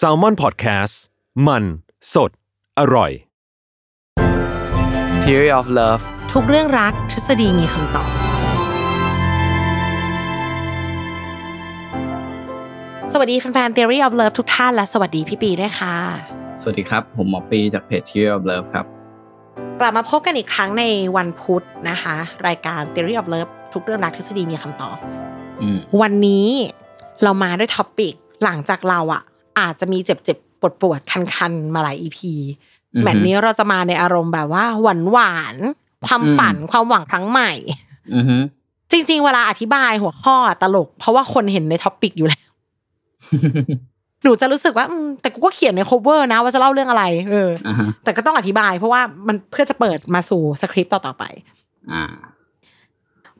s a l m o n PODCAST มัน สด อร่อย Theory of Love ทุกเรื่องรักทฤษฎีมีคำตอบ สวัสดีแฟนๆ Theory of Love ทุกท่านและสวัสดีพี่ปีด้วยค่ะ สวัสดีครับ ผมหมอปีจากเพจ Theory of Love ครับ กลับมาพบกันอีกครั้งในวันพุธนะคะ รายการ Theory of Love ทุกเรื่องรักทฤษฎีมีคำตอบอืมวันนี้เรามาด้วย topic หลังจากเราอะ อาจจะมีเจ็บเจ็บปวดปวดคันคันๆมาหลาย EP อือฮึแมตช์นี้เราจะมาในอารมณ์แบบว่าหวานหวานๆความฝันความหวังครั้งใหม่อือฮึจริง ๆ เวลาอธิบายหัวข้อตลก เพราะว่าคนเห็นใน topic อยู่แล้วหนูจะรู้สึกว่าอืมแต่กูก็เขียนใน cover นะ ว่าจะเล่าเรื่องอะไร เอออ่าฮะแต่ก็ต้องอธิบาย เพราะว่ามันเพื่อจะเปิดมาสู่สคริปต์ต่อๆไป อ่า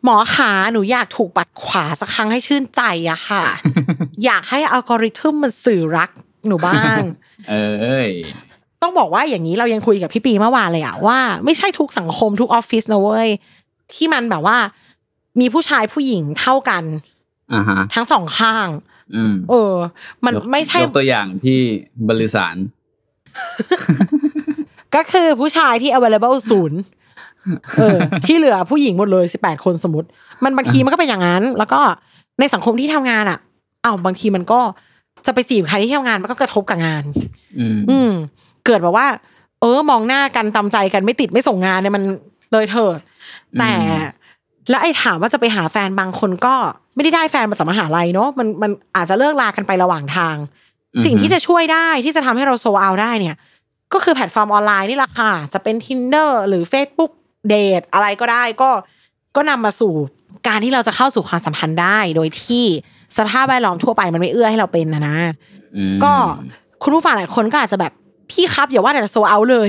หมอขาหนูอยากถูกปัดขวาสักครั้งให้ชื่นใจอะค่ะ อยากให้อัลกอริทึมมันสื่อรักหนูบ้าง เอ้ยต้องบอกว่าอย่างนี้เรายังคุยกับพี่ปีเมื่อวานเลยอะว่าไม่ใช่ทุกสังคมทุกออฟฟิศนะเว้ยที่มันแบบว่า มีผู้ชายผู้หญิงเท่ากันอ่าฮะทั้งสองข้างอืมเออ มันยกไม่ใช่ยกตัวอย่างที่บริสารก็คือผู้ชายที่ available ศูนย์ เออที่เหลือผู้หญิงหมดเลยสิบแปดคนสมมติ มันบางทีมันก็เป็นอย่างนั้น แล้วก็ในสังคมที่ทำงานอะอ้าวบางทีมันก็จะไปจีบใครที่ทำงานมันก็กระทบกับงานอืมอืมเกิดแบบว่า เออ มองหน้ากันตามใจกันไม่ติดไม่ส่งงานเนี่ยมันเลยเถิด แต่แล้วไอ้ถามว่าจะไปหาแฟนบางคนก็ไม่ได้ได้แฟนมาจากมหาลัยเนาะมันมันอาจจะเลิกลากันไประหว่างทาง สิ่งที่จะช่วยได้ที่จะทำให้เราโซเอาได้เนี่ย ก็คือแพลตฟอร์มออนไลน์นี่แหละค่ะ จะเป็น Tinder หรือ Facebook date อะไรก็ได้ก็ก็นำมาสู่การที่เราจะเข้าสู่ความสัมพันธ์ได้ โดยที่สภาพแวดล้อมทั่วไปมันไม่เอื้อให้เราเป็นนะนะอืมก็คุณผู้ฟังหลายคนก็อาจจะแบบพี่ครับอย่าว่าแต่จะโซเอาเลย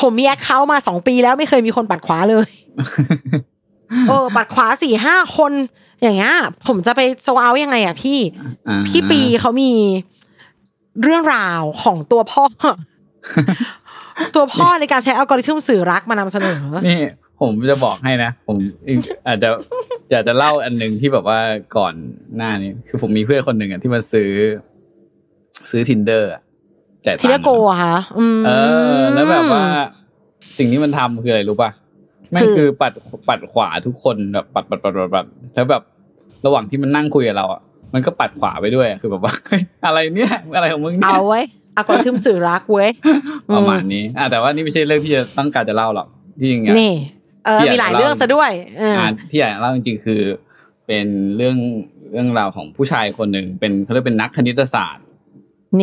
ผมมี account มาสองปีแล้วไม่เคยมีคนปัดขวาเลยเออปัดขวาสี่ห้าคน อย่างเงี้ยผมจะไปโซเอายังไงอะพี่อ่าพี่ปีเขามีเรื่องราวของตัวพ่อ ตัวพ่อในการใช้อัลกอริทึมสื่อรักมานำเสนอ นี่ผมจะบอกให้นะ ผมอาจจะอยากจะเล่าอันหนึ่งที่แบบว่าก่อนหน้านี้ คือผมมีเพื่อนคนหนึ่งอะที่มาซื้อ ซื้อ tinder อะจ่ายตังค์ทีละโกอะคะอืมเออ แล้วแบบว่า สิ่งที่มันทำคืออะไรรู้ป่ะแม่งคือคือปัดปัดขวาทุกคนแบบปัดปัดปัดปัดปัดแล้วแบบระหว่างที่มันนั่งคุยกับเราอะมันก็ปัดขวาไปด้วยอะคือแบบว่าเฮ้ยอะไรเนี่ย อะไรของมึงเนี่ยเอาไว้ อัลกอริทึมสื่อรักเว้ยประมาณนี้อะแต่ว่านี่ไม่ใช่เรื่องที่จะต้องการจะเล่าหรอกที่จริงอะนี่เออที่อยากมีหลายจะเล่าเรื่องซะด้วยเออออะที่อยากเล่าจริงๆคือ เป็นเรื่องเรื่องราวของผู้ชายคนหนึ่งเป็นเขาเรียกเป็นนักคณิตศาสตร์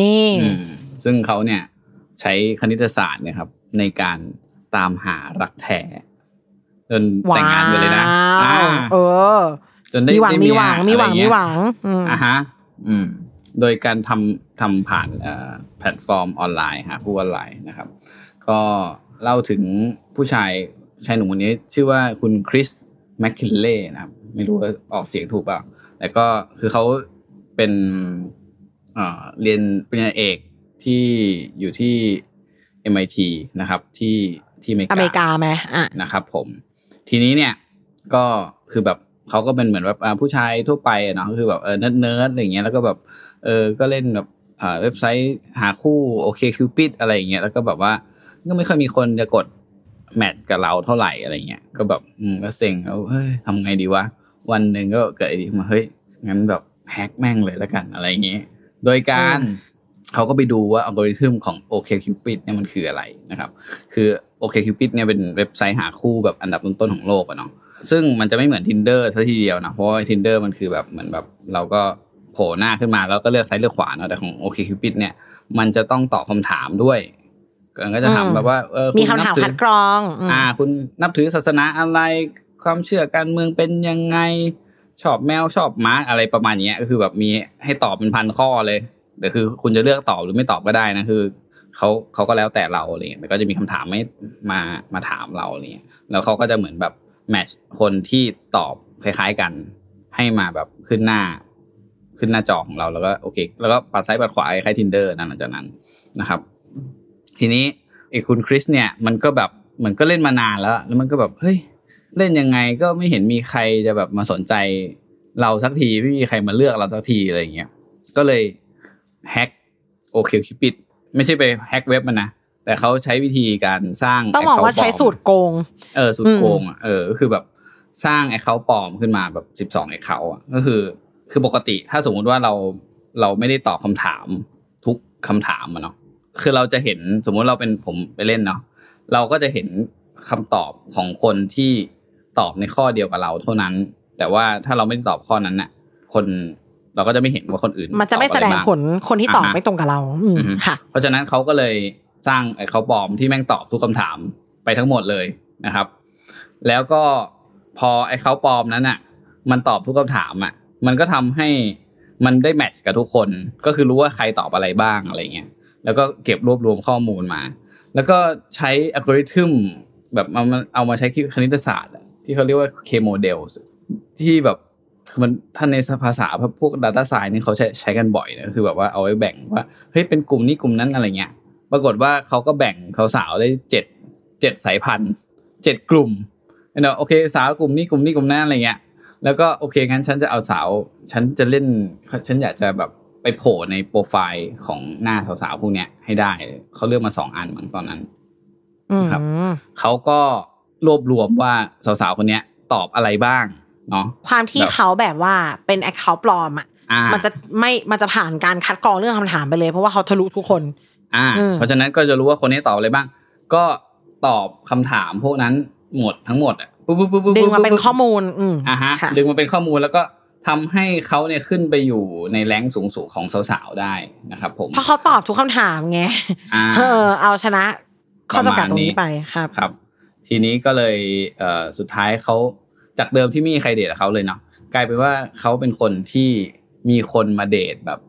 นี่อืมซึ่งเขาเนี่ย ใช้คณิตศาสตร์เนี่ยครับ ในการตามหารักแท้จนแต่งงานกันเลยนะว้าวอ่าเออ จนได้มีหวังได้มีหวังเยมีหวังอะไรมีเงี้ยหวังอืมอะฮะ อืม โดยการทำ ทำผ่านเอ่อแพลตฟอร์มออนไลน์หาคู่ออนไลน์นะครับ ก็เล่าถึงผู้ชายชายหนุ่มคนนี้ชื่อว่าคุณ Chris McKinlay นะครับ ไม่รู้ว่าออกเสียงถูกเปล่าแต่ก็คือเขาเป็นเอ่อเรียนปริญญาเอกที่อยู่ที่ MIT นะครับ ที่ที่อเมริกาอเมริกาไหมอะนะครับ ผม ทีนี้เนี่ยก็คือแบบเขาก็เป็นเหมือนแบบอ่าผู้ชายทั่วไปอะเนาะก็คือแบบเออ nerd nerd อะไรอย่างเงี้ยแล้วก็แบบเออก็เล่นแบบอ่า เว็บไซต์หาคู่ OkCupid อะไรอย่างเงี้ยแล้วก็แบบว่าก็ไม่ค่อยมีคนจะกด match กับเราเท่าไหร่อะไรเงี้ยก็แบบอืมก็เซ็งแล้วเฮ้ยทำไงดีวะวันหนึ่งก็เกิดไอเดียมาเฮ้ยงั้นแบบแฮกแม่งเลยแล้วกันอะไรอย่างเงี้ยโดยการเขาก็ไปดูว่าอัลกอริทึมของ OkCupid เนี่ยมันคืออะไรนะครับ คือ OkCupid เนี่ยเป็นเว็บไซต์หาคู่แบบอันดับต้นๆของโลกอะเนาะซึ่งมันจะไม่เหมือน Tinder ซะทีเดียวนะเพราะว่า Tinder มันคือแบบเหมือนแบบเราก็ โผล่หน้าขึ้นมาแล้วก็เลือกซ้ายเลือกขวาเนาะแต่ของ OkCupid เนี่ย มันจะต้องตอบคำถามด้วยก็จะถามอืมแบบว่าเออมีณคำถามนับถือคัดกรองอืมอ่า คุณนับถือศาสนาอะไรความเชื่อการเมืองเป็นยังไงชอบแมวชอบหม้าอะไรประมาณเนี้ยก็คือแบบมีให้ตอบเป็นพันข้อเลยแต่คือคุณจะเลือกตอบหรือไม่ตอบก็ได้นะคือเขาเขาก็แล้วแต่เราอะไรเงี้ยแต่ก็จะมีคำถามไม่มามาถามเราอะไรเงี้ยแล้วเขาก็จะเหมือนแบบแมทช์คนที่ตอบคล้ายๆกัน ให้มาแบบขึ้นหน้า ขึ้นหน้าจอของเราแล้วก็โอเค แล้วก็ปัดซ้ายปัดขวาคล้ายทินเดอร์นั่นหลังจากนั้นนะครับ ทีนี้ไอ้คุณคริสเนี่ยมันก็แบบเหมือนก็เล่นมานานแล้ว แล้วมันก็แบบเฮ้ยเล่นยังไงก็ไม่เห็นมีใครจะแบบมาสนใจเราสักทีไม่มีใครมาเลือกเราสักทีอะไรอย่างเงี้ยก็เลยแฮ็กโอเคคิปิดไม่ใช่ไปแฮ็กเว็บมันนะแต่เขาใช้วิธีการสร้างต้องบอกว่า account ใช้ปลมสูตรโกง เออสุดโกงอะเออก็คือแบบสร้างไอเขาปลอมขึ้นมาแบบสิบสองไอเขาอะก็คือ คือปกติถ้าสมมุติว่าเราเราไม่ได้ตอบคำถามทุกคำถามอะเนาะคือเราจะเห็นสมมุติเราเป็นผมไปเล่นเนาะเราก็จะเห็นคำตอบของคนที่ตอบในข้อเดียวกับเราเท่านั้น แต่ว่าถ้าเราไม่ได้ตอบข้อนั้นน่ะ คนเราก็จะไม่เห็นว่าคนอื่น มันจะไม่ตอบแสอะไรดงบ้าผลคนที่ตอบอ่าฮะไม่ตรงกับเราอืมอือฮึค่ะเพราะฉะนั้นเขาก็เลยสร้างไอ้เขาปลอมที่แม่งตอบทุกคำถามไปทั้งหมดเลยนะครับ แล้วก็พอไอ้เขาปลอมนั้นอะ มันตอบทุกคำถามอะ มันก็ทำให้มันได้แมทช์กับทุกคน ก็คือรู้ว่าใครตอบอะไรบ้างอะไรเงี้ยแล้วก็เก็บรวบรวมข้อมูลมา แล้วก็ใช้อัลกอริทึมแบบเอามาเอามาใช้คณิตศาสตร์ที่เขาเรียกว่า K model ที่แบบมันท่านในภาษาพวก Data Science นี่เขาใช้ใช้กันบ่อยนะคือแบบว่าเอาไว้แบ่งว่าเฮ้ยเป็นกลุ่มนี้กลุ่มนั้นอะไรเงี้ย ปรากฏว่าเขาก็แบ่งสาวๆได้เจ็ดเจ็ดสายพันธุ์เจ็ดกลุ่มเนาะโอเคสาวกลุ่มนี้กลุ่มนี้กลุ่มนั้นอะไรเงี้ย แล้วก็โอเคงั้นฉันจะเอาสาว ฉันจะเล่น ฉันอยากจะแบบไปโผล่ในโปรไฟล์ของหน้าสาวๆพวกเนี้ยให้ได้เขาเลือกมาสองอันมั้งตอนนั้นอืมครับเขาก็รวบรวมว่าสาวๆคนเนี้ย ตอบอะไรบ้างเนาะความที่แบบเขาแบบว่าเป็นแอคเคาท์ปลอมอะอ่ามันจะไม่มันจะผ่านการคัดกรองเรื่องคำถามไปเลย เพราะว่าเขาทะลุทุกคน อ่าอืมเพราะฉะนั้นก็จะรู้ว่าคนนี้ตอบอะไรบ้าง ก็ตอบคำถามพวกนั้น หมดทั้งหมดอะปุ๊บปุ๊บปุ๊บปุ๊บดึงมาเป็นปุ๊บข้อมูล อืมอ่าฮะค่ะดึงมาเป็นข้อมูลแล้วก็ทำให้เขาเนี่ยขึ้นไปอยู่ในแรงสูงสูงๆของสาวๆได้นะครับ ผมเพราะเขาตอบทุกคำถามไงอ่าเออ เอาชนะข้อจำกัดตรงนี้ไปครับครับ ทีนี้ก็เลยเอ่อสุดท้ายเขาจากเดิมที่ไม่มีใครเดทกับเขาเลยเนาะกลายเป็นว่าเขาเป็นคนที่มีคนมาเดทแบบ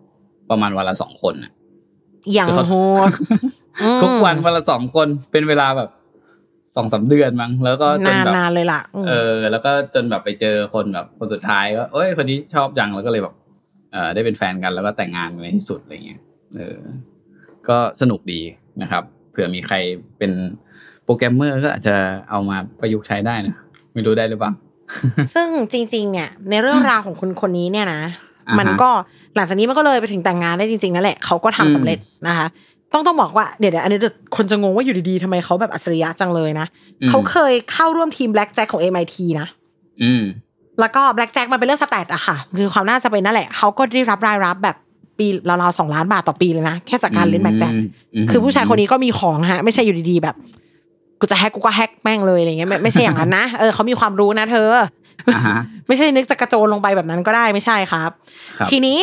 ประมาณวันละสองคนน่ะอย่างคือเขาโหดอืมทุกวันวันละสองคนเป็นเวลาแบบ สองสามเดือนมั้งแล้วก็จนนานแบบนานเลยล่ะมเออ แล้วก็จนแบบไปเจอคนแบบคนสุดท้ายก็เอ้ยคนนี้ชอบจังแล้วก็เลยแบบเออได้เป็นแฟนกันแล้วก็แต่งงานกันในที่สุดอะไรเงี้ยเออ ก็สนุกดีนะครับ เผื่อมีใครเป็นโปรแกรมเมอร์ก็อาจจะเอามาประยุกต์ใช้ได้นะไม่รู้ได้หรือเปล่าซึ่งจริง ๆ เนี่ย ในเรื่องราวของคนคนนี้เนี่ยนะอ่าฮะมันก็หลังจากนี้มันก็เลยไปถึงแต่งงานได้จริงๆนั่นแหละเขาก็ทำอืมสำเร็จนะคะ ต้องต้องบอกว่าเดี๋ยวเดี๋ยวอันนี้เดี๋ยวคนจะงงว่าอยู่ดีๆทำไมเขาแบบอัจฉริยะจังเลยนะอืมเขาเคยเข้าร่วมทีม Black Jack ของ MIT นะอืมแล้วก็ Black Jack มันเป็นเรื่อง stat อะค่ะ คือความน่าจะเป็นนั่นแหละเขาก็ได้รับรายรับแบบปีราวๆสองล้านบาทต่อปีเลยนะแค่จากการเล่น Black Jack มคือผู้ชายคนนี้ก็มีของฮะ ไม่ใช่อยู่ดีๆแบบกูจะแฮกกูก็แฮกแม่งเลยอะไรเงี้ยไม่ไม่ใช่อย่างนั้นนะเออเขามีความรู้นะ เธออ่าฮะไม่ใช่นึกจะกระโจนลงไปแบบนั้นก็ได้ไม่ใช่ครับครับทีนี้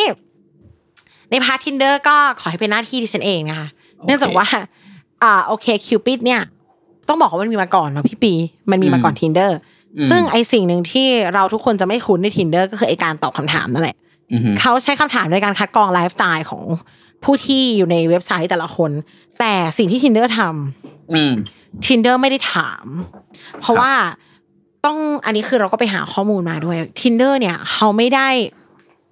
ใน part Tinder ก็ขอให้เป็นหน้าที่ดิฉันเองนะคะโอเคเนื่องจากว่า อ่า OkCupid เนี่ย ต้องบอกว่ามันมีมาก่อนเนาะพี่ปี มันมีมาก่อนอืม Tinder อืมซึ่งไอสิ่งหนึ่งที่เราทุกคนจะไม่คุ้นใน Tinder ก็คือไอการตอบคำถามนั่นแหละอือฮึเขาใช้คำถามในการคัดกรองไลฟ์สไตล์ของผู้ที่อยู่ในเว็บไซต์แต่ละคน แต่สิ่งที่ Tinder ทำอืม Tinder ไม่ได้ถาม เพราะครับว่าต้องอันนี้คือเราก็ไปหาข้อมูลมาด้วย Tinder เนี่ยเขาไม่ได้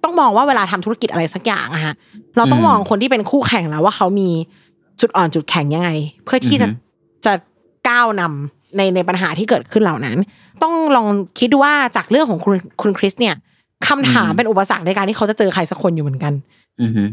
ต้องมองว่าเวลาทำธุรกิจอะไรสักอย่างอะฮะเราต้องอืมมองคนที่เป็นคู่แข่งแล้วว่าเขามีจุดอ่อนจุดแข็งยังไง เพื่อที่จะอือฮึจะก้าวนำในในปัญหาที่เกิดขึ้นเหล่านั้น ต้องลองคิดดูว่าจากเรื่องของคุณคุณคริสเนี่ยคำถามเป็นอุปสรรคในการที่เขาจะเจอใครสักคนอยู่เหมือนกันอือฮึ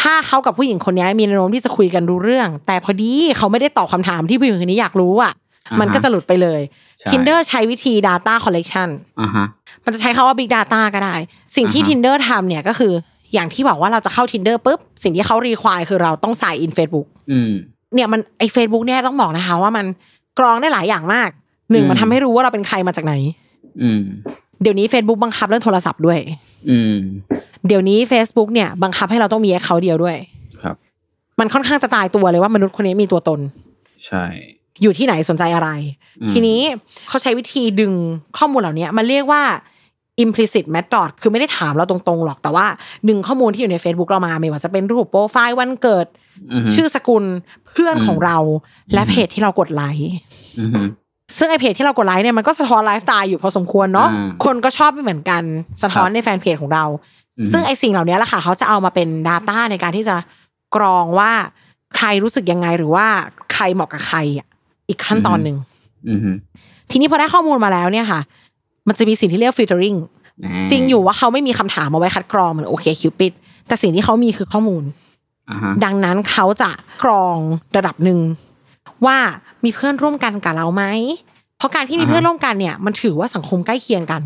ถ้าเขากับผู้หญิงคนนี้มีแนวโน้มที่จะคุยกันรู้เรื่อง แต่พอดีเขาไม่ได้ตอบคำถามที่ผู้หญิงคนนี้อยากรู้อะอ่าฮะ มันก็จะหลุดไปเลยใช่ Tinder ใช้วิธี Data Collection อ่าฮะมันจะใช้คาว่า Big Data ก็ได้ สิ่งที่อ่าฮะ Tinder ทำเนี่ยก็คืออย่างที่บอกว่าเราจะเข้า Tinder ปุ๊บ สิ่งที่เขารีควายคือเราต้องใส่ in Facebook อืมเนี่ยมันไอ Facebook เนี่ยต้องบอกนะคะว่ามันกรองได้หลายอย่างมากหนึ่งอืมมันทำให้รู้ว่าเราเป็นใครมาจากไหน อืมเดี๋ยวนี้ Facebook บังคับเรื่องโทรศัพท์ด้วย อืมเดี๋ยวนี้ Facebook เนี่ยบังคับให้เราต้องมีแอคเคาท์เดียวด้วย ครับ มันค่อนข้างจะตายตัวเลยว่ามนุษย์คนนี้มีตัวตน ใช่ อยู่ที่ไหนสนใจอะไรอืมทีนี้เขาใช้วิธีดึงข้อมูลเหล่านี้มันเรียกว่า implicit method คือไม่ได้ถามเราตรงๆหรอกแต่ว่า ดึงข้อมูลที่อยู่ใน Facebook เรามาไม่ว่าจะเป็นรูปโปรไฟล์วันเกิดอือฮึชื่อสกุลเพื่อนอืมของเรา และเพจที่เรากดไลค์อือฮึซึ่งไอเพจที่เรากดไลค์เนี่ยมันก็สะท้อนไลฟ์สไตล์อยู่พอสมควรเนาะอ่าคนก็ชอบไม่เหมือนกันสะท้อนครับในแฟนเพจของเราอือฮึซึ่งไอสิ่งเหล่านี้แหละค่ะเขาจะเอามาเป็น Data ในการที่จะกรองว่าใครรู้สึกยังไงหรือว่าใครเหมาะกับใครอะ อีกขั้นตอนหนึ่งอือฮึทีนี้พอได้ข้อมูลมาแล้วเนี่ยค่ะ มันจะมีสิ่งที่เรียก filtering อ่าจริงอยู่ว่าเขาไม่มีคำถามมาไว้คัดกรองเหมือนโอเคคิวปิดแต่สิ่งที่เขามีคือข้อมูลอ่าฮะดังนั้นเขาจะกรองระดับหนึ่งว่ามีเพื่อนร่วมกันกับเราไหมเพราะการที่มีเพื่อนร่วมกันเนี่ย มันถือว่าสังคมใกล้เคียงกัน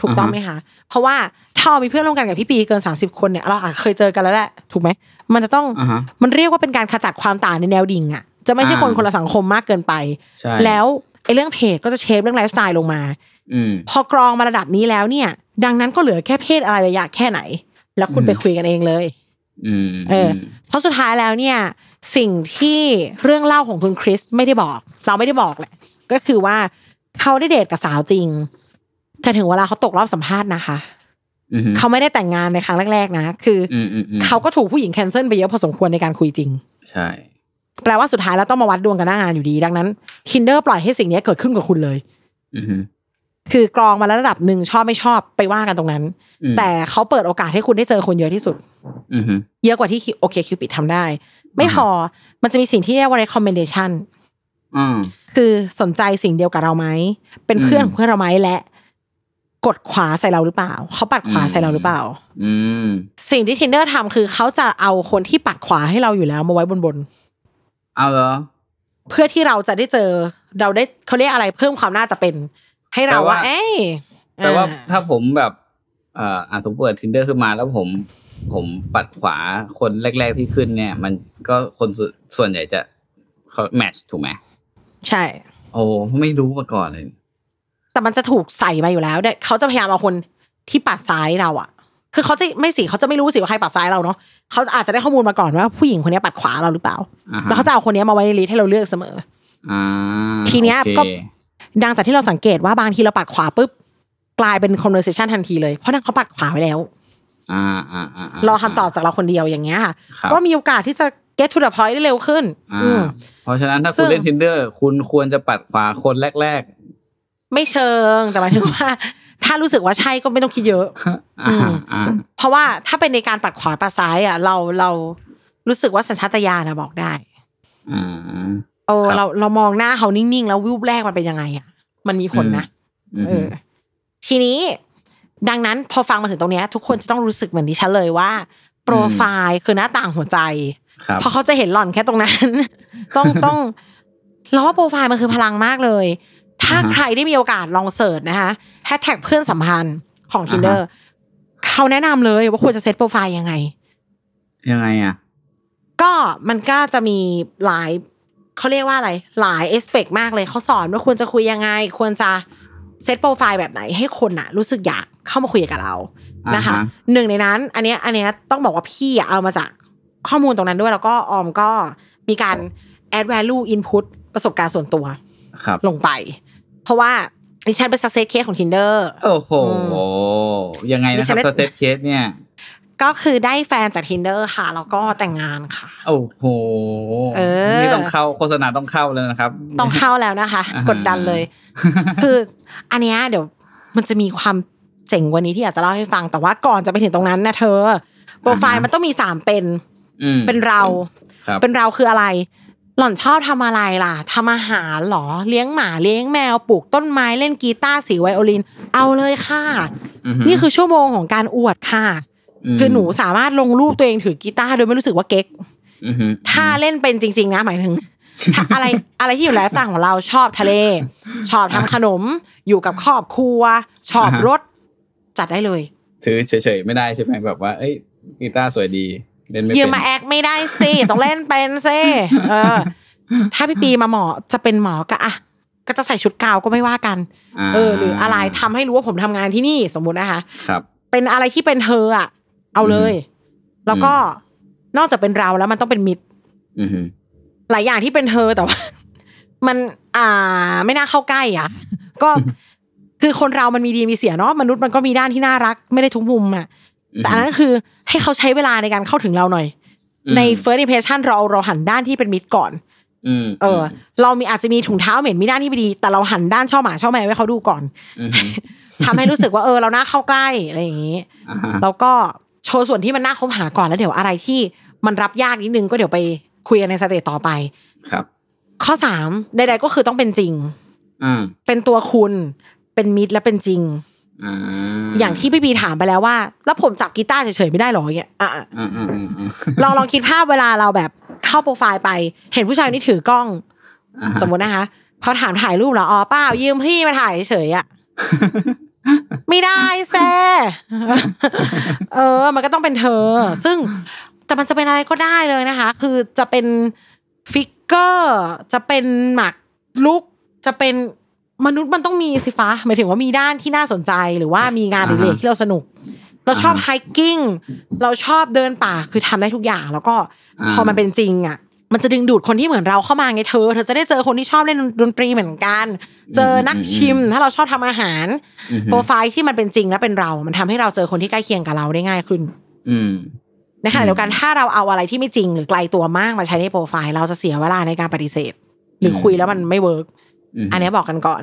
ถูกต้องไหมคะเพราะว่าถ้าเรามีเพื่อนร่วมกันกับพี่ปีเกินสามสิบคนเนี่ยเราอาจเคยเจอกันแล้วแหละถูกไหมมันจะต้องอ่าฮะมันเรียกว่าเป็นการขจัดความต่างในแนวดิ่งอะ จะไม่ใช่คนอ่าคนละสังคมมากเกินไปใช่แล้วไอ้เรื่องเพจก็จะเชฟเรื่องไลฟ์สไตล์ลงมาอืมพอกรองมาระดับนี้แล้วเนี่ย ดังนั้นก็เหลือแค่เพศอะไรระยะแค่ไหน แล้วคุณอืมไปคุยกันเองเลยอืมเอออ เพราะสุดท้ายแล้วเนี่ย สิ่งที่เรื่องเล่าของคุณคริสไม่ได้บอก เราไม่ได้บอกแหละ ก็คือว่าเขาได้เดทกับสาวจริงแต่ถึงเวลาเขาตกรอบสัมภาษณ์นะคะอืมเขาไม่ได้แต่งงานในครั้งแรกๆนะ คือออืมอืมอืมเขาก็ถูกผู้หญิงแคนเซิลไปเยอะพอสมควรในการคุยจริง ใช่ แปลว่าสุดท้ายแล้วต้องมาวัดดวงกันหน้างานอยู่ดี ดังนั้น Tinder ปล่อยให้สิ่งนี้เกิดขึ้นกับคุณเลยอืมคือกรองมาแล้วระดับหนึ่งชอบไม่ชอบไปว่ากันตรงนั้นอืมแต่เขาเปิดโอกาสให้คุณได้เจอคนเยอะที่สุดอืมเยอะกว่าที่โอเคคิวปิดทำได้ ไม่พอมันจะมีสิ่งที่เรียกว่า recommendation อืมคือสนใจสิ่งเดียวกับเราไหมเป็นเพื่อนอืมของเพื่อนเราไหมและ กดขวาใส่เราหรือเปล่า เขาปัดขวาอืมใส่เราหรือเปล่าอืมสิ่งที่ tinder ทำคือเขาจะเอาคนที่ปัดขวาให้เราอยู่แล้วมาไว้บนบน เอาเหรอๆเพื่อที่เราจะได้เจอ เราได้เขาเรียกอะไรเพิ่มความน่าจะเป็น ให้เราแปลว่าว่า เอ้ยแปลว่าอ่ถ้าผมแบบเอ่ออ่าสมมติเปิด tinder ขึ้นมาแล้วผม ผมปัดขวาคนแรก ๆที่ขึ้นเนี่ย มันก็คนส่วนส่วนใหญ่จะเขาแมทช์ถูกไหมใช่ โอ้ไม่รู้มาก่อนเลย แต่มันจะถูกใส่มาอยู่แล้วเนี่ยเขาจะพยายามเอาคนที่ปัดซ้ายเราอะ คือเขาจะไม่สิเขาจะไม่รู้สิว่าใครปัดซ้ายเราเนาะเขาอาจจะได้ข้อมูลมาก่อนว่าผู้หญิงคนนี้ปัดขวาเราหรือเปล่าอ่าฮะแล้วเขาจะเอาคนนี้มาไว้ในลิสต์ให้เราเลือกเสมออ่าทีเนี้ยโอคก็ดังจากที่เราสังเกตว่าบางทีเราปัดขวาปุ๊บกลายเป็น conversation ทันทีเลยเพราะนั่นเขาปัดขวาไว้แล้วอ่าอ่าอ่ารอคำตอบจากเราคนเดียวอย่างเงี้ยค่ะครับก็มีโอกาสที่จะ get to the point ได้เร็วขึ้นอ่าอืมเพราะฉะนั้นถ้าซึ่คุณงเล่น tinder คุณควรจะปัดขวาคนแรกไม่เชิงแต่หมายถึงว่า ถ้ารู้สึกว่าใช่ก็ไม่ต้องคิดเยอะๆอ่าอ่าเพราะว่าถ้าเป็นในการปัดขวาปัดซ้ายอะ เราเรารู้สึกว่าสัญชาตญาณอะบอกได้อ่าโอ้ครับเราเรามองหน้าเขานิ่งๆ แล้ววิวแรกมันเป็นยังไงอะ มันมีผลนะอืมเออ ทีนี้ดังนั้นพอฟังมาถึงตรงเนี้ยทุกคนจะต้องรู้สึกเหมือนดิฉันเลยว่าโปรไฟล์คือหน้าต่างหัวใจครับเพราะเขาจะเห็นหล่อนแค่ตรงนั้น ต้องต้องเราว่าโปรไฟล์มันคือพลังมากเลย ถ้าอ่าฮะใครได้มีโอกาสลองเสิร์ชนะคะแฮชแท็กเพื่อนสัมพันธ์ของอ่าฮะ tinder เขาแนะนำเลยว่าควรจะเซตโปรไฟล์ยังไง ยังไงอะ ก็มันก็จะมีหลายเขาเรียกว่าอะไร หลาย aspect มากเลยเขาสอนว่าควรจะคุยยังไง ควรจะเซตโปรไฟล์แบบไหนให้คนอะรู้สึกอยากเข้ามาคุยกับเรานะคะอ่าฮะหนึ่งในนั้น อันเนี้ยอันเนี้ยต้องบอกว่าพี่อะเอามาจากข้อมูลตรงนั้นด้วยแล้วก็ออมก็มีการ add value input ประสบการณ์ส่วนตัวครับลงไป เพราะว่าดิฉันเป็น success case ของ Tinder โอ้โห ยังไงนะคดิฉัรับ success case เนี่ย ก็คือได้แฟนจาก Tinder ค่ะ แล้วก็แต่งงานค่ะ โอ้โหเออนี่ต้องเข้าโฆษณาต้องเข้าแล้วนะครับ ต้องเข้าแล้วนะคะอ่าฮะกดดันเลย คืออันเนี้ยเดี๋ยวมันจะมีความเจ๋งกวันนี้ที่อยากจะเล่าให้ฟัง แต่ว่าก่อนจะไปถึงตรงนั้นนะเธอ โปรไฟล์มันต้องมีสามเป็นอืมเป็นเราครับเป็นเราคืออะไร หล่อนชอบทำอะไรล่ะทำอาหารเหรอ เลี้ยงหมาเลี้ยงแมวปลูกต้นไม้เล่นกีตาร์สีไวโอลิน เอาเลยค่ะอือฮึนี่คือชั่วโมงของการอวดค่ะมคือหนูสามารถลงรูปตัวเองถือกีตาร์โดยไม่รู้สึกว่าเก๊กอือฮึถ้าเล่นเป็นจริง ๆ นะหมายถึงถ้าอะไรอะไรที่อยู่ไลฟ์สไตล์ของเราชอบทะเล ชอบทำขนมอยู่กับครอบครัว ชอบรถ จัดได้เลย ถือเฉยๆไม่ได้ใช่ไหมแบบว่า เอ้ยกีตาร์สวยดี เล่นไม่ยืเป็นนมาแอคไม่ได้สิต้องเล่นเป็นสิเออ ถ้าพี่ปีมาหมอจะเป็นหมอก็อะก็จะใส่ชุดกาวก็ไม่ว่ากันาเออ หรืออะไรทำให้รู้ว่าผมทำงานที่นี่สมมุตินะคะครับ เป็นอะไรที่เป็นเธออะ เอาเลย แล้วก็นอกจากเป็นเราแล้วมันต้องเป็นมิตรอือฮึหลายอย่างที่เป็นเธอแต่ว่า มันอ่าไม่น่าเข้าใกล้อะ ก็คือคนเรามันมีดีมีเสียเนาะมนุษย์มันก็มีด้านที่น่ารัก ไม่ได้ทุกมุมอะ แต่อันนั้นคือให้เขาใช้เวลาในการเข้าถึงเราหน่อย ใน first impression เราเราหันด้านที่เป็นมิตรก่อนอืมเออ เรามีอาจจะมีถุงเท้าเหม็นมีด้านที่ไม่ดี แต่เราหันด้านช่อหมาช่อแมวไว้เขาดูก่อนอืมทำให้รู้สึกว่าเออเราน่าเข้าใกล้อะไรอย่างนี้อ่าฮะแล้วก็โชว์ส่วนที่มันน่าคบหาก่อนแล้วเดี๋ยวอะไรที่มันรับยากนิดนึงก็เดี๋ยวไปคุยกันในสเตจต่อไป ครับ ข้อสามใดๆก็คือต้องเป็นจริงอ่าเป็นตัวคุณ เป็นมิตรและเป็นจริง อ่าอย่างที่พี่บีถามไปแล้วว่า แล้วผมจับกีตาร์เฉยๆไม่ได้หรอเนี่ยอะอ่าอ่าอ่าอ่าลองลองคิดภาพเวลาเราแบบเข้าโปรไฟล์ไป เห็นผู้ชายคนนี้ถือกล้องอ่าฮะสมมุตินะคะพอถามถ่ายรูปเหรออ๋อเปล่ายืมพี่มาถ่ายเฉยๆอะไม่ได้แซ่เออ มันก็ต้องเป็นเธอ ซึ่งแต่มันจะเป็นอะไรก็ได้เลยนะคะ คือจะเป็นฟิกเกอร์ จะเป็นหมักลุก จะเป็น มนุษย์มันต้องมีสิฟ้าหมายถึงว่ามีด้านที่น่าสนใจหรือว่ามีงานอดิเรกที่เราสนุก เราชอบไฮกิ้งเราชอบเดินป่าคือทำได้ทุกอย่าง แล้วก็พอมันเป็นจริงอะมันจะดึงดูดคนที่เหมือนเราเข้ามาไงเธอ เธอจะได้เจอคนที่ชอบเล่นดนตรีเหมือนกัน เจอนักชิม ถ้าเราชอบทำอาหาร โปรไฟล์ที่มันเป็นจริงและเป็นเรา มันทำให้เราเจอคนที่ใกล้เคียงกับเราได้ง่ายขึ้น อืมในขณะเดียวกันถ้าเราเอาอะไรที่ไม่จริงหรือไกลตัวมากมาใช้ในโปรไฟล์ เราจะเสียเวลาในการปฏิเสธ หรือคุยแล้วมันไม่ work อันนี้บอกกันก่อน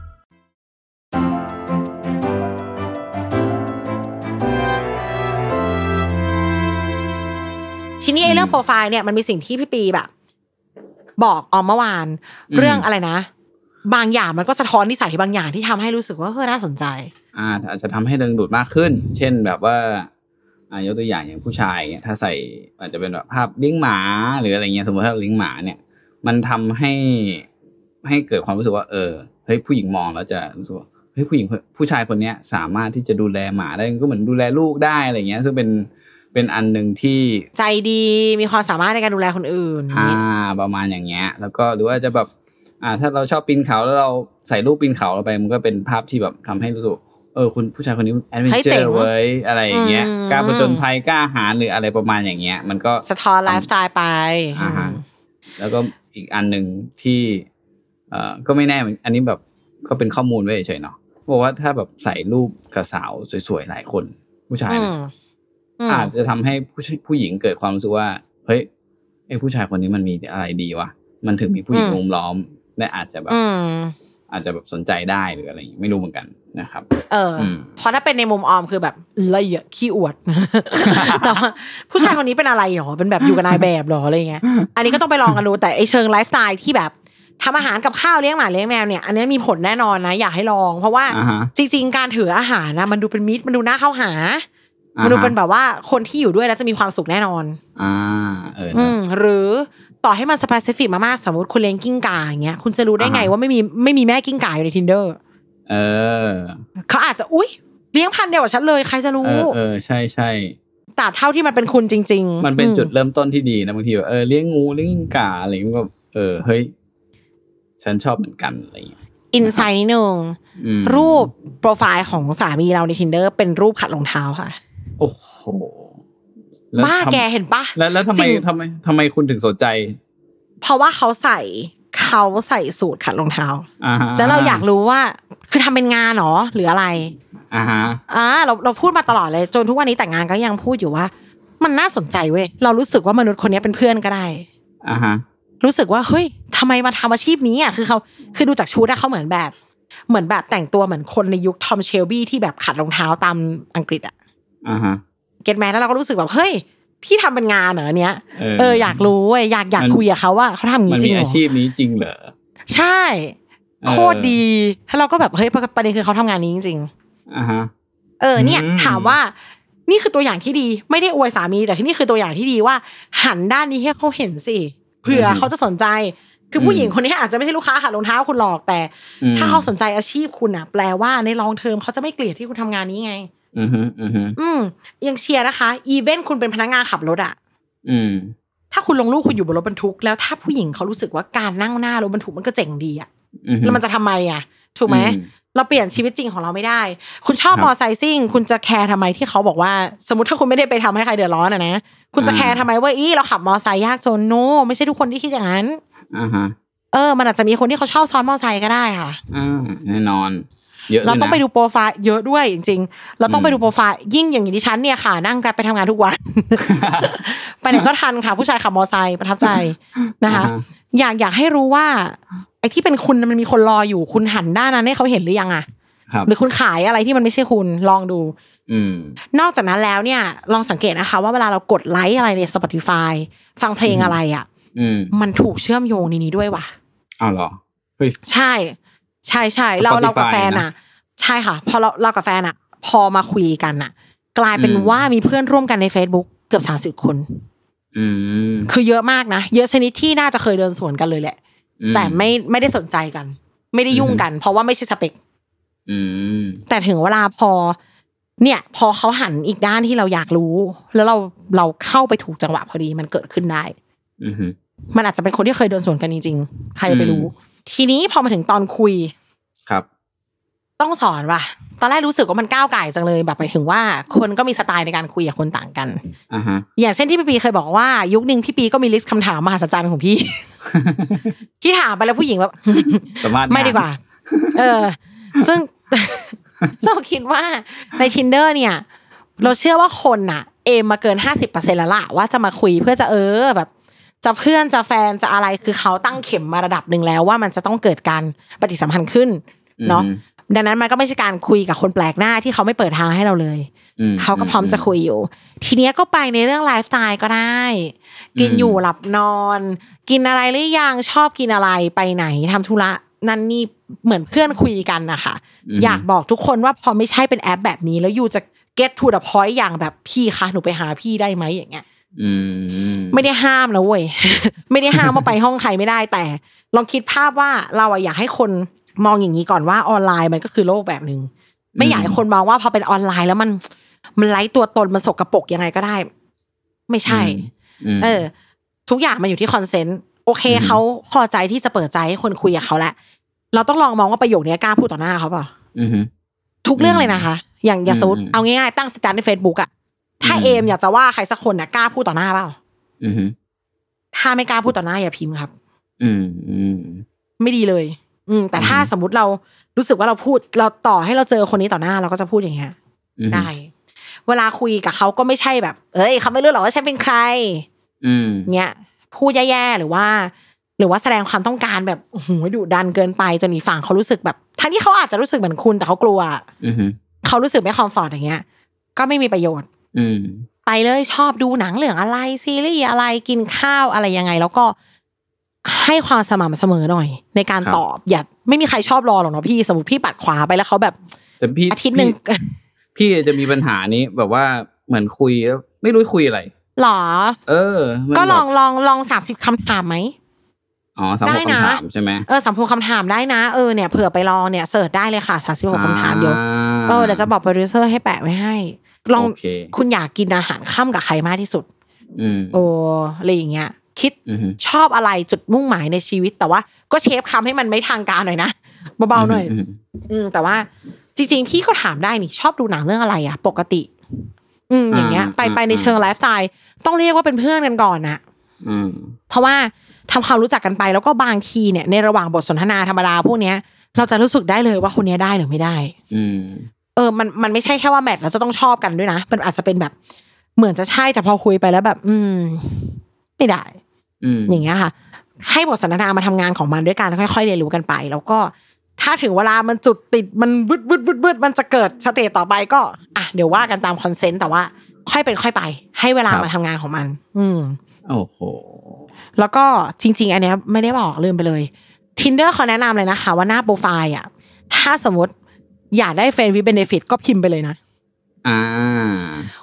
ทีนี้ไอ้เรื่องโปรไฟล์เนี่ยมันมีสิ่งที่พี่ปีแบบ บอกออมเมื่อวาน เรื่องอะไรนะ บางอย่างมันก็สะท้อนนิสัยบางอย่างที่ทำให้รู้สึกว่าเฮ้ยน่าสนใจ อ่า อาจจะทำให้ดึงดูดมากขึ้น เช่นแบบว่าอ่ายกตัวอย่างอย่างผู้ชายเนี่ยถ้าใส่อาจจะเป็นแบบภาพเลี้ยงหมาหรืออะไรเงี้ยสมมติถ้าเลี้ยงหมาเนี่ย มันทำให้ให้เกิดความรู้สึกว่า เออเฮ้ยผู้หญิงมองแล้วจะรู้สึกว่าเฮ้ยผู้หญิงคนผู้ชายคนเนี้ยสามารถที่จะดูแลหมาได้ก็เหมือนดูแลลูกได้อะไรเงี้ย ซึ่งเป็น เป็นอันหนึ่งที่ใจดีมีความสามารถในการดูแลคนอื่น อ่า ประมาณอย่างเงี้ย แล้วก็หรือว่าจะแบบอ่าถ้าเราชอบปีนเขาแล้วเราใส่รูปปีนเขาเราไปมันก็เป็นภาพที่แบบทำให้รู้สึกเออคุณผู้ชายคนนี้แอดเวนเฮ้ยเจอเจ๋งร์เว้ยอะไรอย่างเงี้ยอืมกล้าผจญภัยกล้าหาญหรืออะไรประมาณอย่างเงี้ย มันก็สะท้อนไลฟ์สไตล์ไปอ่าฮะแล้วก็อีกอันหนึ่งที่เอ่อก็ไม่แน่เหมือนอันนี้แบบก็เป็นข้อมูลไว้เฉยๆเนาะบอกว่าถ้าแบบใส่รูปกับสาวสวยๆหลายคน ผู้ชาย อืนะมอืมอาจจะทำให้ผู้ชผู้หญิงเกิดความรู้สึกว่า เฮ้ยไอ้ผู้ชายคนนี้มันมีอะไรดีวะมันถึงมีผู้หญิงอืมรุมล้อมและอาจจะแบบอืมอาจจะแบบสนใจได้หรืออะไรอย่างงี้ไม่รู้เหมือนกันนะครับ เอออมเพราะถ้าเป็นในมุมออมคือแบบละเอียดขี้อวดแต่ว่าผู้ชายคนนี้เป็นอะไรหรอเป็นแบบอยู่กับนายแบบหรออะไรเงี้ย อันนี้ก็ต้องไปลองกันดูแต่ไอเชิงไลฟ์สไตล์ที่แบบทำอาหารกับข้าวเลี้ยงหมาเลี้ยงแมวเนี่ยอันนี้มีผลแน่นอนนะ อยากให้ลอง เพราะว่าอ่าฮะจริง ๆ การถืออาหารนะมันดูเป็นมิตรมันดูน่าเข้าหาอ่าฮะ มันดูเป็นแบบว่าคนที่อยู่ด้วยแล้วจะมีความสุขแน่นอน อ่า เอออืเนอะมหรือต่อให้มัน specific มากๆ สมมติคุณเลี้ยงกิ้งก่าอย่างเงี้ย คุณจะรู้ได้ไงอ่าฮะว่าไม่มีไม่มีแม่กิ้งก่าอยู่ใน tinder เออ เขาอาจจะ อุ้ยเลี้ยงพันธุ์เดียวกับฉันเลยใครจะรู้เออเออใช่ใช่แต่เท่าที่มันเป็นคุณจริง ๆ มันเป็นอืจุดเริ่มต้นที่ดีนะบางทีแบบเออเลี้ยงงูเลี้ยงกิ้งก่าอะไรอย่างเงี้ยก็เออเฮ้ยฉันชอบเหมือนกันอะไรอย่างเงี้ยอินไซน์นิดนึงอืมรูปโปรไฟล์ของสามีเราใน tinder เป็นรูปขัดรองเท้าค่ะ โอ้โหล้วบ้าทำแกเห็นปะแล้วแล้วทำไมสิ่งทำไมทำไมคุณถึงสนใจ เพราะว่าเขาใส่เขาใส่สูตรขัดรองเท้าอ่าฮะแล้วเราอยากรู้ว่า คือทำเป็นงานเหรอหรืออะไรอ่าฮะอ่าเราเราพูดมาตลอดเลย จนทุกวันนี้แต่งงานก็ยังพูดอยู่ว่า มันน่าสนใจเว้ยเรารู้สึกว่ามนุษย์คนนี้เป็นเพื่อนก็ได้อ่าฮะรู้สึกว่าเฮ้ยทำไมมาทำอาชีพนี้อะคือเขาคือดูจากชุดอะเขาเหมือนแบบ เหมือนแบบแต่งตัวเหมือนคนในยุคทอมเชลบี้ที่แบบขัดรองเท้าตามอังกฤษอะ อ่าฮะเก็ตแมแล้วเราก็รู้สึกแบบเฮ้ยพี่ทำเป็นงานเหรอเนี้ยเออเอออยากรู้เว้ยอยากอยากมันคุยกับเขาว่าเขาทำอย่างมันนี้จริมีงเหรอาอชีพนี้จริงเหรอใช่เออโคตรดีถ้าเราก็แบบเฮ้ยประเด็นคือเขาทำงานนี้จริงอ่าฮะๆเออเนี่ยอืมถามว่านี่คือตัวอย่างที่ดี ไม่ได้อวยสามีแต่ที่นี่คือตัวอย่างที่ดีว่า หันด้านนี้ให้เขาเห็นสิเผื่อเขาจะสนใจ คือผู้หญิงคนนี้อาจจะไม่ใช่ลูกค้าขัดรองเท้าคุณหรอกแต่อืมถ้าเขาสนใจอาชีพคุณอะ แปลว่าในลองเทอมเขาจะไม่เกลียดที่คุณทำงานนี้ไง อือฮึอือฮึอืมยังเชียร์นะคะ even คุณเป็นพนักงานขับรถอะ อืม ถ้าคุณลงรูปคุณอยู่บนรถบรรทุก แล้วถ้าผู้หญิงเขารู้สึกว่าการนั่งหน้ารถบรรทุกมันก็เจ๋งดีอะอือฮึแล้วมันจะทำไมอะ ถูกไหมอืมเราเปลี่ยนชีวิตจริงของเราไม่ได้ คุณชอบครับมอไซค์ซิ่ง คุณจะแคร์ทำไมที่เขาบอกว่า สมมติถ้าคุณไม่ได้ไปทำให้ใครเดือดร้อนอะนะ คุณจะอ่าแคร์ทำไมว่าอีเราขับมอไซค์ยากจน no ไม่ใช่ทุกคนที่คิดอย่างนั้นอ่าฮะเออ มันอาจจะมีคนที่เขาชอบซ้อนมอไซค์ก็ได้ค่ะอ่าแน่นอน เยอะเราต้องไปด้วยนะดูโปรไฟล์เยอะด้วยจริงๆ เราต้องไปอืมดูโปรไฟล์ยิ่งอย่างดิฉันเนี่ยค่ะนั่งแกร็บไปทำงานทุกวันไปไหนก็ทันค่ะผู้ชายขับมอไซค์ประทับใจนะคะอ่าฮะอยากอยากให้รู้ว่า ไอ้ที่เป็นคุณมันมีคนรออยู่คุณหันด้านนั้นให้เขาเห็นหรือยังอะครับหรือคุณขายอะไรที่มันไม่ใช่คุณลองดูอืมนอกจากนั้นแล้วเนี่ย ลองสังเกตนะคะ ว่าเวลาเรากดไลค์อะไรใน Spotify ฟังเพลงอะไรอะ่ะอืมมันถูกเชื่อมโยงในนี้ด้วยว่ะอ้าวเหรอเฮ้ยใช่ ใช่ใช่เรา Spotify เรากับแฟนอะ ใช่ค่ะ พอเราเรากับแฟนอะ พอมาคุยกันอะ กลายเป็นอืมว่ามีเพื่อนร่วมกันใน Facebook เกือบสามสิบคนอืมคือเยอะมากนะ เยอะชนิดที่น่าจะเคยเดินสวนกันเลยแหละอืมแต่ไม่ไม่ได้สนใจกัน ไม่ได้ยุ่งกัน เพราะว่าไม่ใช่สเปคอืมแต่ถึงเวลาพอ เนี่ย พอเขาหันอีกด้านที่เราอยากรู้ แล้วเราเราเข้าไปถูกจังหวะพอดีมันเกิดขึ้นได้อืมฮึมันอาจจะเป็นคนที่เคยเดินสวนกันจริงๆใครไปรู้อืม ทีนี้พอมาถึงตอนคุยครับ ต้องสอนว่ะ ตอนแรกรู้สึกว่ามันก้าวไก่ายจังเลยแบบหมายถึงว่า คนก็มีสไตล์ในการคุยกับคนต่างกันอ่าฮะอย่างเช่นที่พี่ปีเคยบอกว่า ยุคหนึ่งพี่ปีก็มีลิสต์คำถามมหัศจรรย์ของพี่ ที่ถามไปแล้วผู้หญิงแบบสามารถไม่ดีกว่า เออ ซึ่งเราคิดว่าใน tinder เนี่ย เราเชื่อว่าคนน่ะเอมมาเกินห้าสิบเปอร์เซ็นแล้วล่ะว่าจะมาคุยเพื่อจะเออแบบ จะเพื่อนจะแฟนจะอะไรคือเขาตั้งเข็มมาระดับหนึ่งแล้วว่ามันจะต้องเกิดการปฏิสัมพันธ์ขึ้นเนาะอืมดังนั้นมันก็ไม่ใช่การคุยกับคนแปลกหน้าที่เขาไม่เปิดทางให้เราเลยอืมเขาก็พร้อมจะคุยอยู่ ทีเนี้ยก็ไปในเรื่องไลฟ์สไตล์ก็ได้ กินอืมอยู่หลับนอน กินอะไรหรือยังชอบกินอะไรไปไหนทำธุระนั่นนี่เหมือนเพื่อนคุยกันนะคะอยากบอกทุกคนว่าพอไม่ใช่เป็นแอปแบบนี้ แล้วยูจะ get to the point อย่างแบบพี่คะหนูไปหาพี่ได้ไหมอย่างเงี้ยอืม ไม่ได้ห้ามนะเว้ยไม่ได้ห้ามว่าไปห้องใครไม่ได้แต่ ลองคิดภาพว่าเราอะอยากให้คนมองอย่างนี้ก่อนว่าออนไลน์มันก็คือโลกแบบหนึ่งไม่อยากให้คนมองว่าพอเป็นออนไลน์แล้วมัน มันไร้ตัวตนมันสกรปรกยังไงก็ได้ ไม่ใช่อืมเออ ทุกอย่างมันอยู่ที่ consent โอเคอืมเขาพอใจที่จะเปิดใจให้คนคุยกับเขาแหละเราต้องลองมองว่าประโยคนี้กล้าพูดต่อหน้าเขาเปล่าอืมฮึทุกเรื่องเลยนะคะ อย่างอย่างอืมสมมติอืมเอาง่ายๆตั้ง status ใน Facebook อะ ถ้าอืมเอมอยากจะว่าใครสักคนน่ะกล้าพูดต่อหน้าเปล่าอืมฮึถ้าไม่กล้าพูดต่อหน้าอย่าพิมพ์ครับ อืมอืมไม่ดีเลย อืมแต่ถ้าอืมสมมติเรารู้สึกว่าเราพูด เราต่อให้เราเจอคนนี้ต่อหน้าเราก็จะพูดอย่างเงี้ยอืมฮึได้ เวลาคุยกับเขาก็ไม่ใช่แบบ เอ้ยเขาไม่รู้หรอกว่าฉันเป็นใคร อืมเงี้ยพูดแย่ๆหรือว่า หรือว่าแสดงความต้องการแบบโอ้โหดุดันเกินไปจนอีกฝั่งเขารู้สึกแบบทั้งที่เขาอาจจะรู้สึกเหมือนคุณแต่เขากลัวอืมฮึเขารู้สึกไม่คอมฟอร์ตอย่างเงี้ย ก็ไม่มีประโยชน์อืม ไปเลยชอบดูหนังเรื่องอะไรซีรีส์อะไรกินข้าวอะไรยังไง แล้วก็ให้ความสม่ำเสมอหน่อย ในการครับตอบอย่าไม่มีใครชอบรอหรอกเนาะพี่สมมติพี่ปัดขวาไปแล้วเขาแบบแต่พี่อาทิตย์หนึ่งพี่พี่จะมีปัญหานี้แบบว่าเหมือนคุยแล้วไม่รู้คุยอะไรหรอ เออมันก็ลองแบบลองลองสามสิบคำถามไหมอ๋อสามหได้กนะคำถามใช่ไหมเออสามสิบคำถามได้นะเออเนี่ยเผื่อไปลองเนี่ย search ได้เลยค่ะสามสิบหกคำถามเดี๋ยวอ่าเออเดี๋ยวจะบอกโปรดิวเซอร์ให้แปะไว้ให้ ลองโอเคคุณอยากกินอาหารค่ำกับใครมากที่สุดอืมโอ้อะไรอย่างเงี้ย คิดอืมฮึชอบอะไรจุดมุ่งหมายในชีวิต แต่ว่าก็เชฟคำให้มันไม่ทางการหน่อยนะเบาๆหน่อยมอืม แต่ว่าจริง ๆ พี่ก็ถามได้นี่ชอบดูหนังเรื่องอะไรอะปกติ อืม อย่างเงี้ย ไปไปในเชิงไลฟ์สไตล์ต้องเรียกว่าเป็นเพื่อนกันก่อนนะอืมเพราะว่าทำความรู้จักกันไปแล้วก็บางทีเนี่ยในระหว่างบทสนทนาธรรมดาพวกเนี้ยเราจะรู้สึกได้เลยว่าคนเนี้ยได้หรือไม่ได้ อืมเออมันมันไม่ใช่แค่ว่าแมทเราจะต้องชอบกันด้วยนะ มันอาจจะเป็นแบบ เหมือนจะใช่แต่พอคุยไปแล้วแบบ อืม ไม่ได้อืมอย่างเงี้ยค่ะ ให้บทสนทนามาทำงานของมันด้วยกันค่อยๆเรียนรู้กันไป แล้วก็ ถ้าถึงเวลามันจุดติดมันวึดวึดวึดวึดมันจะเกิด stage ต่อไปก็ อะเดี๋ยวว่ากันตาม consent แต่ว่า ค่อยเป็นค่อยไป ให้เวลามาทำงานของมัน อืมโอ้โหแล้วก็จริง ๆ อันเนี้ยไม่ได้บอกลืมไปเลย Tinder เขาแนะนำเลยนะคะ ว่าหน้าโปรไฟล์อะถ้าสมมติ อยากได้ friend with benefit ก็พิมพ์ไปเลยนะอ่า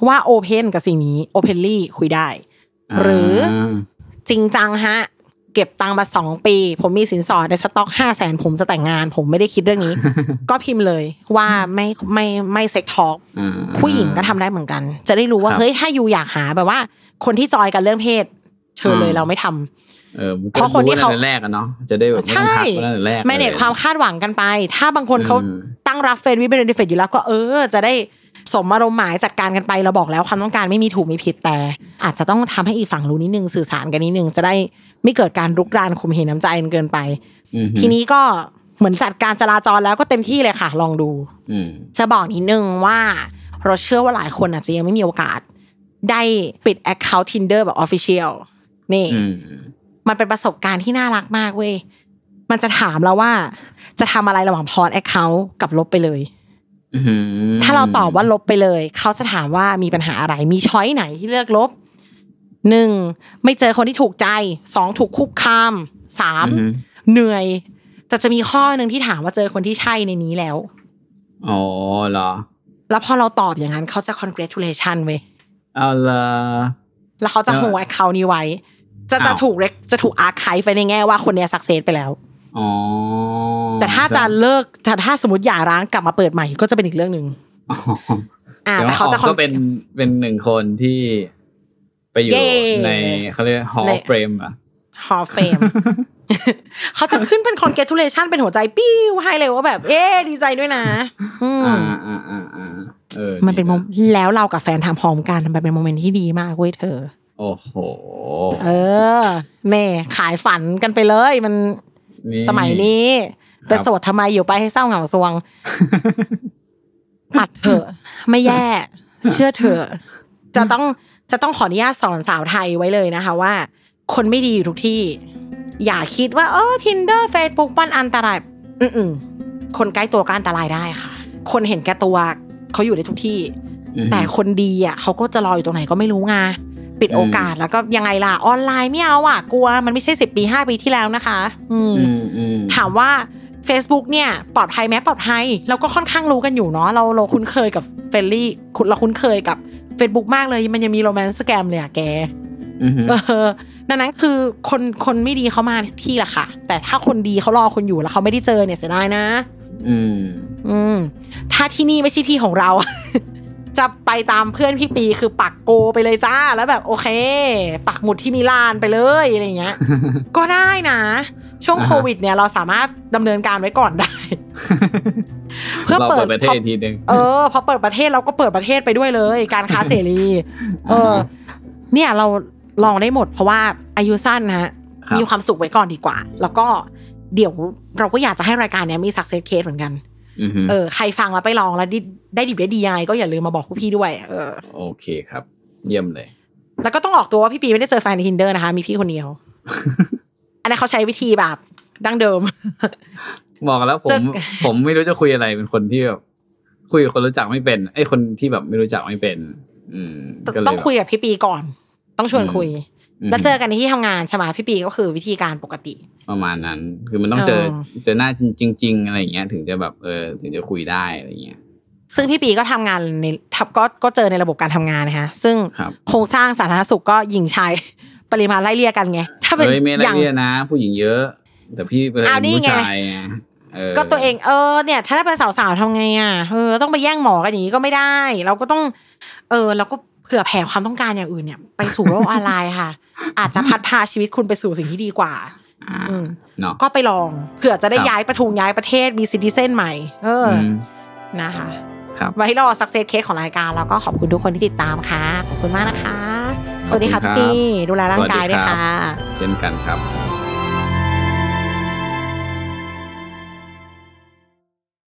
ว่า open กับสิ่งนี้ openly คุยได้ หรือจริงจังฮะ เก็บตังค์มาสองปี ผมมีสินสอดในสต็อกห้าแสนผมจะแต่งงาน ผมไม่ได้คิดเรื่องนี้ ก็พิมพ์เลยว่าไม่ไม่ไม่ sex talkอ่าผู้หญิงก็ทำได้เหมือนกัน จะได้รู้ว่าครับเฮ้ยถ้าอยู่อยากหาแบบว่า คนที่จอยกันเรื่องเพศ เชิญเลยอืมเราไม่ทำ เออเพราะคนที่เขารู้ตั้งแต่แรกอะเนาะจะได้แบบไม่ต้องใช่ทักไว้ตั้งแต่แรก manage ลยความคาดหวังกันไป ถ้าบางคนเขาอืมตั้งรับเฟรนด์วิเป็นเดฟอยู่แล้วก็เออ จะได้สมอารมณ์หมายจัดการกันไปเราบอกแล้วความต้องการไม่มีถูกมีผิดแต่ อาจจะต้องทำให้อีกฝั่งรู้นิดนึงสื่อสารกันนิดนึงจะได้ไม่เกิดการรุกรานข่มเหงน้ำใจกันเกินไปอืมทีนี้ก็เหมือนจัดการจราจรแล้วก็เต็มที่เลยค่ะ ลองดูอืมจะบอกนิดนึงว่าเราเชื่อว่าหลายคนอาจจะยังไม่มีโอกาส ได้ปิด Account Tinder แบบ Official นี่อื มมันเป็นประสบการณ์ที่น่ารักมากเว้ยมันจะถามเราว่า จะทำอะไรระหว่างพอดแอคเคาท์กับลบไปเลยอืมถ้าเราตอบว่าลบไปเลย เขาจะถามว่ามีปัญหาอะไร มีช้อยไหนที่เลือกลบหนึ่งไม่เจอคนที่ถูกใจสองถูกคุกคามสามอืมเหนื่อย แต่จะมีข้อหนึ่งที่ถามว่าเจอคนที่ใช่ในนี้แล้วอ๋อเหรอ แล้วพอเราตอบอย่างนั้นเขาจะ congratulation เว้ยเอาละแล้วเขาจะแล้ว hold account นี้ไว้ จะจะอ้าวถูก rec- จะถูกอาร์คายไปในแง่ว่าคนเนี้ย success ไปแล้วอ๋อแต่ถ้าจะเลิกแต่ถ้าสมมติหย่าร้างกลับมาเปิดใหม่ก็จะเป็นอีกเรื่องหนึ่งอ๋ออ่าแต่แต่ว่าเขาจะอ๋อก็เป็นเป็นหนึ่งคนที่ไปอยู่เย้ในเขาเรียก hall ใน of fame อะ hall fame เขาจะขึ้นเป็น congratulation เป็นหัวใจปิ้วให้เลยว่าแบบ เอ๊ดีใจด้วยนะอืมอ่าอ่าอ่าอ่าเออมันเป็นโมดีะแล้วเรากับแฟนทำพร้อมกันมันเป็นโมเมนต์ที่ดีมากเว้ยเธอ โอ้โห เออแม่ขายฝันกันไปเลยมันนี่สมัยนี้ไปโสดทำไมอยู่ไปให้เศร้าเหงาซวง ปัดเถอะ ไม่แย่ เชื่อเถอะจะต้องจะต้องขออนุญาตสอนสาวไทยไว้เลยนะคะว่า คนไม่ดีอยู่ทุกที่ อย่าคิดว่าเออ Tinder Facebook มันอันตราย อืมๆคนใกล้ตัวก็อันตรายได้ค่ะ คนเห็นแก่ตัวเขาอยู่ในทุกที่อืมแต่คนดีอะเขาก็จะรออยู่ตรงไหนก็ไม่รู้ไง ปิดโอกาสแล้วก็ยังไงล่ะออนไลน์ไม่เอาอะกลัวมันไม่ใช่สิบปีห้าปีที่แล้วนะคะอืมอืมอืมถามว่า Facebook เนี่ยปลอดภัยไหมปลอดภัยเราก็ค่อนข้างรู้กันอยู่เนาะเราเราคุ้นเคยกับ friendly คุณเราคุ้นเคยกับ Facebook มากเลยมันยังมี romance scam เลยอะแกอืมเออดังนั้นคือคนคนไม่ดีเขามาที่แหละค่ะ แต่ถ้าคนดีเขารอคนอยู่แล้วเขาไม่ได้เจอเนี่ยเสียดายนะ อืม อืม ถ้าที่นี่ไม่ใช่ที่ของเรา จะไปตามเพื่อนพี่ปีคือปักโกไปเลยจ้าแล้วแบบโอเค ปักหมุดที่มิลานไปเลยอะไรเงี้ย ก็ได้นะ ช่วงอ่าฮะโควิดเนี่ยเราสามารถดำเนินการไว้ก่อนได้ เพื่อเราเปิเปิดดประเทศอีกทีหนึ่งเออพอเปิดประเทศเราก็เปิดประเทศไปด้วยเลย การค้าเสรี เออ เนี่ยเราลองได้หมด เพราะว่าอายุสั้นนะฮะครับมีความสุขไว้ก่อนดีกว่า แล้วก็เดี๋ยวเราก็อยากจะให้รายการเนี้ยมีสักเซสเคสเหมือนกันอืม เออใครฟังแล้วไปลองแล้วได้ได้ดิบได้ดียังไงก็อย่าลืมมาบอกพวกพี่ด้วยเออโอเคครับ เยี่ยมเลย แล้วก็ต้องออกตัวว่าพี่ปีไม่ได้เจอแฟนใน tinder นะคะ มีพี่คนเดียว อันนั้นเขาใช้วิธีแบบดั้งเดิมบอกแล้วผมจะผมไม่รู้จะคุยอะไรเป็นคนที่แบบคุยกับคนรู้จักไม่เป็นไอ้คนที่แบบไม่รู้จักไม่เป็น อืมก็เลต้องคุยกับพี่ปีก่อน ต้องชวนคุยม แล้วเจอกันในที่ทำงานใช่ไหมพี่ปีก็คือวิธีการปกติ ประมาณนั้น คือมันต้องเจอเออเจอหน้าจริง ๆ อะไรอย่างเงี้ย ถึงจะแบบเออถึงจะคุยได้อะไรอย่างเงี้ยซึ่งพี่ปีก็ทำงานในทับก็ก็เจอในระบบการทำงานนะคะซึ่งครับโครงสร้างสาธารณสุขก็หญิงชายปริมาณไล่เลี่ยกันไงถ้าเป็นเฮ้ยไม่ได้อย่างเรียนะ ผู้หญิงเยอะ แต่พี่เป็นอ้าวนี่ผู้ไงชายไงเออก็ตัวเองเออเนี่ย ถ้าเป็นสาวๆทำไงอะเออต้องไปแย่งหมอกันอย่างนี้ก็ไม่ได้ เราก็ต้อง เออเราก็เผื่อแผ่ความต้องการอย่างอื่นเนี่ย ไปสู่โลกออนไลน์ค่ะ อาจจะพัดพาชีวิตคุณไปสู่สิ่งที่ดีกว่าอ่าอืมเนาะก็ไปลองเผื่อจะได้ครับย้ายประทุงย้ายประเทศมีซิติเซนใหม่ เอออมนะคะครับไว้รอสักเซสเคสของรายการแล้วก็ขอบคุณทุกคนที่ติดตามค่ะ ขอบคุณมากนะคะ สวัสดีค่ะขอบพี่คุณครับปีดูแลร่างกายด้วยสวัสดีครับค่ะ เช่นกันครับ